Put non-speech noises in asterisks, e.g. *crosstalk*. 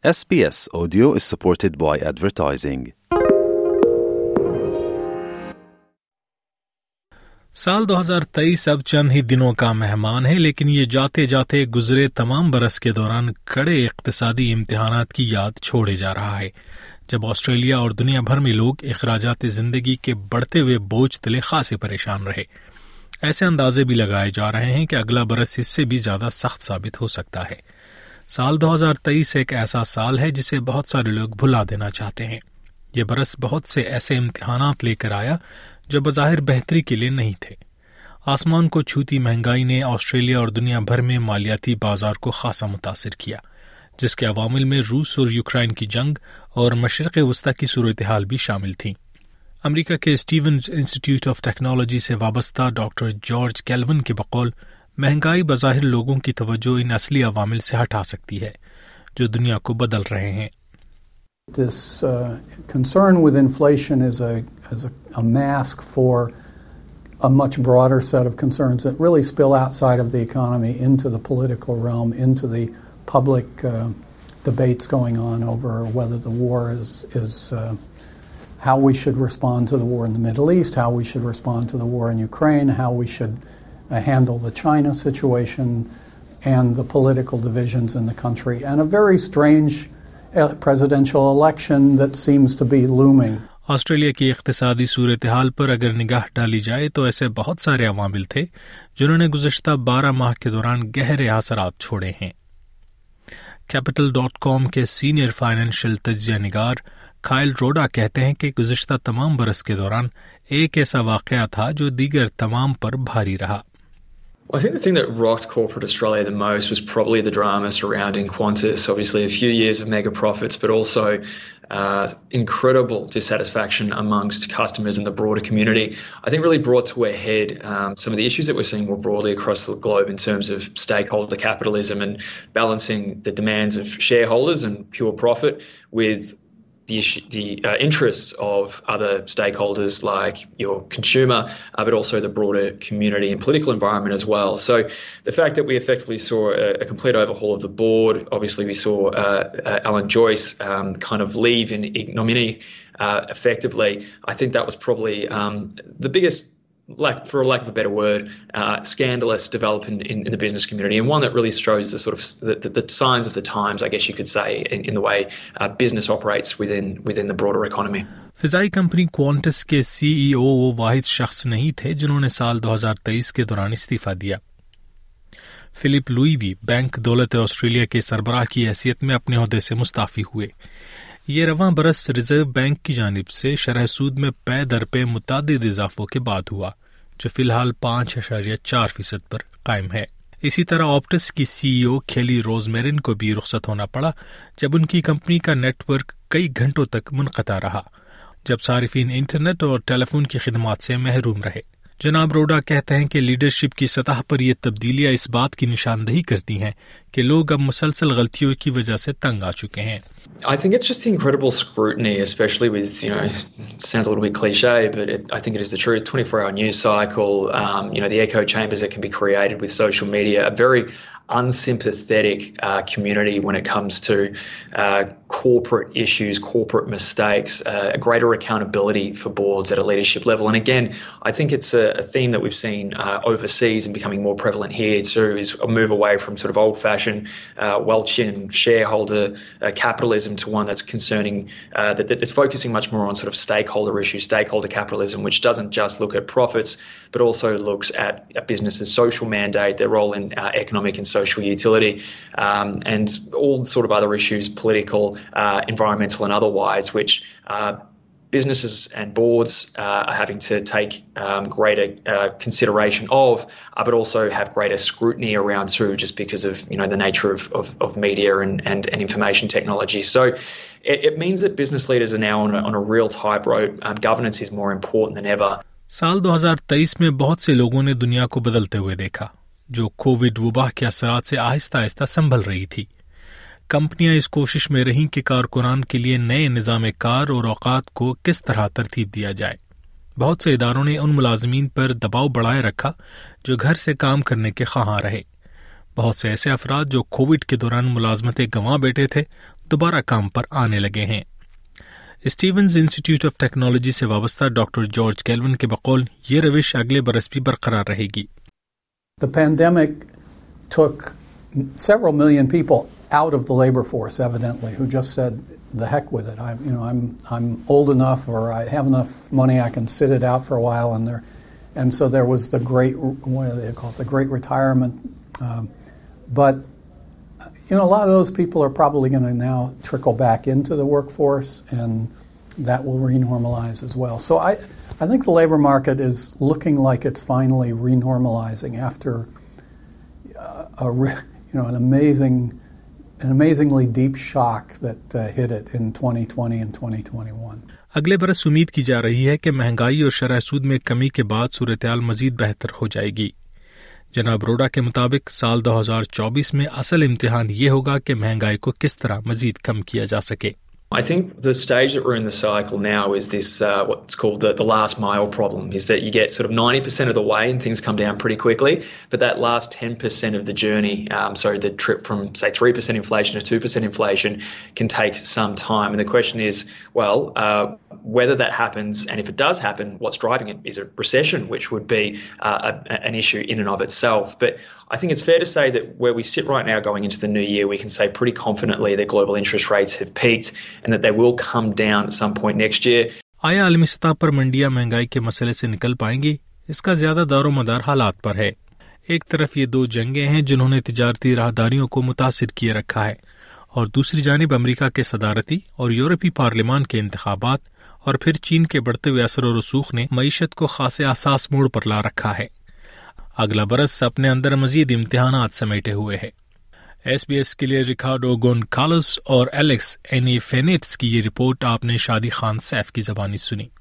سال دو ہزار تیئیس اب چند ہی دنوں کا مہمان ہے لیکن یہ جاتے جاتے گزرے تمام برس کے دوران کڑے اقتصادی امتحانات کی یاد چھوڑے جا رہا ہے جب آسٹریلیا اور دنیا بھر میں لوگ اخراجات زندگی کے بڑھتے ہوئے بوجھ تلے خاصے پریشان رہے ایسے اندازے بھی لگائے جا رہے ہیں کہ اگلا برس اس سے بھی زیادہ سخت ثابت ہو سکتا ہے سال دو ہزار تیئیس ایک ایسا سال ہے جسے بہت سارے لوگ بھلا دینا چاہتے ہیں یہ برس بہت سے ایسے امتحانات لے کر آیا جو بظاہر بہتری کے لیے نہیں تھے آسمان کو چھوتی مہنگائی نے آسٹریلیا اور دنیا بھر میں مالیاتی بازار کو خاصا متاثر کیا جس کے عوامل میں روس اور یوکرائن کی جنگ اور مشرق وسطی کی صورتحال بھی شامل تھیں امریکہ کے اسٹیونز انسٹیٹیوٹ آف ٹیکنالوجی سے وابستہ ڈاکٹر جارج کیلون کے بقول مہنگائی بظاہر لوگوں کی توجہ ان اصلی عوامل سے ہٹا سکتی ہے جو دنیا کو بدل رہے ہیں Uh, handle the China situation and the political divisions in the country, and a very strange uh, presidential election that seems to be looming. Australia کی اقتصادی صورتحال پر اگر نگاہ ڈالی جائے تو ایسے بہت سارے عوامل تھے جنہوں نے گزشتہ بارہ ماہ کے دوران گہرے اثرات چھوڑے ہیں کیپٹل ڈاٹ کام کے سینئر فائنینشیل تجزیہ نگار کھائل روڈا کہتے ہیں کہ گزشتہ تمام برس کے دوران ایک ایسا واقعہ تھا جو دیگر تمام پر بھاری رہا اس ڈرامسر few years make a profits for also incredible satisfaction broad community I thoroughly birth we had some as broadly holism in balancing the needs of shareholders and pure profit ways debtors of other stakeholders like your consumer where also the broader come people environment as well so definitely affect we so خیر hall the bore ابیسلی we so oh just can't uh leave an economy effect like I think this probably the biggest like for lack of a better word, uh, scandalous development in, in the business community, and one that really shows the sort of the, the, the signs of the times, I guess you could say, in, in the way uh, business operates within within the broader economy. فضائی company Qantas کے C ای او وہ واحد شخص نہیں تھے جنہوں نے سال 2023 کے دوران استعفی دیا فلپ لوئی بھی بینک دولت آسٹریلیا کے سربراہ کی حیثیت میں اپنے عہدے سے مستعفی ہوئے یہ رواں برس ریزرو بینک کی جانب سے شرح سود میں پے در پے متعدد اضافوں کے بعد ہوا جو فی الحال پانچ اشاریہ چار فیصد پر قائم ہے اسی طرح آپٹس کی سی ای او کھیلی روز میرن کو بھی رخصت ہونا پڑا جب ان کی کمپنی کا نیٹ ورک کئی گھنٹوں تک منقطع رہا جب صارفین انٹرنیٹ اور ٹیلی فون کی خدمات سے محروم رہے جناب روڈا کہتے ہیں کہ لیڈرشپ کی سطح پر یہ تبدیلیاں اس بات کی نشاندہی کرتی ہیں لوگ اب مسلسل غلطیوں کی وجہ سے تنگ آ چکے ہیں well chain shareholders attends role industry wide businesses and boards uh, are having to take um, greater uh, consideration of, uh, but also have greater scrutiny around too, just because of you know the nature of, of, of media and, and, and information technology. So it, it means that business leaders are now on a, on a real tightrope. Um, governance is more important than ever. سال 2023 میں بہت سے لوگوں نے دنیا کو بدلتے ہوئے دیکھا جو کووڈ وبا کے اثرات سے آہستہ آہستہ سنبھل رہی تھی کمپنیاں اس کوشش میں رہیں کہ کارکنان کے لیے نئے نظام کار اور اوقات کو کس طرح ترتیب دیا جائے بہت سے اداروں نے ان ملازمین پر دباؤ بڑھائے رکھا جو گھر سے کام کرنے کے خواہاں رہے بہت سے ایسے افراد جو کووڈ کے دوران ملازمتیں گنواں بیٹھے تھے دوبارہ کام پر آنے لگے ہیں اسٹیونز انسٹیٹیوٹ آف ٹیکنالوجی سے وابستہ ڈاکٹر جارج کیلون کے بقول یہ روش اگلے برس بھی برقرار رہے گی out of the labor force, evidently, who just said, "The heck with it! I'm old enough, or I have enough money, I can sit it out for a while." And so there was the great, what do they call it? The great retirement. Um, but a lot of those people are probably going to now trickle back into the workforce, and that will renormalize as well. So I think the labor market is looking like it's finally renormalizing after uh, *laughs* an amazing an amazingly deep shock that uh, hit it in 2020 and 2021. اگلے برس امید کی جا رہی ہے کہ مہنگائی اور شرح سود میں کمی کے بعد صورتحال مزید بہتر ہو جائے گی جناب روڈا کے مطابق سال دو ہزار چوبیس میں اصل امتحان یہ ہوگا کہ مہنگائی کو کس طرح مزید کم کیا جا سکے I think there's ways this was last my problem is only percent one things come the free cool ten percent of the journey I am sorry from side three percent inflation three percent inflation can think some تھام دوشن اس well whether depends and this happen what's roping percent which won't be even at sell I think it's fair honest no yeah west free confidently global interest rates and that they will come down at some point next year. آیا عالمی سطح پر منڈیاں مہنگائی کے مسئلے سے نکل پائیں گی اس کا زیادہ دار و مدار حالات پر ہے ایک طرف یہ دو جنگیں ہیں جنہوں نے تجارتی راہداریوں کو متاثر کیے رکھا ہے اور دوسری جانب امریکہ کے صدارتی اور یورپی پارلیمان کے انتخابات اور پھر چین کے بڑھتے ہوئے اثر و رسوخ نے معیشت کو خاص احساس موڑ پر لا رکھا ہے اگلا برس اپنے اندر مزید امتحانات سمیٹے ہوئے ہیں ایس بی ایس کے لیے ریکارڈو گون کالس اور الیکس اینی فینیٹس کی یہ رپورٹ آپ نے شادی خان سیف کی زبانی سنی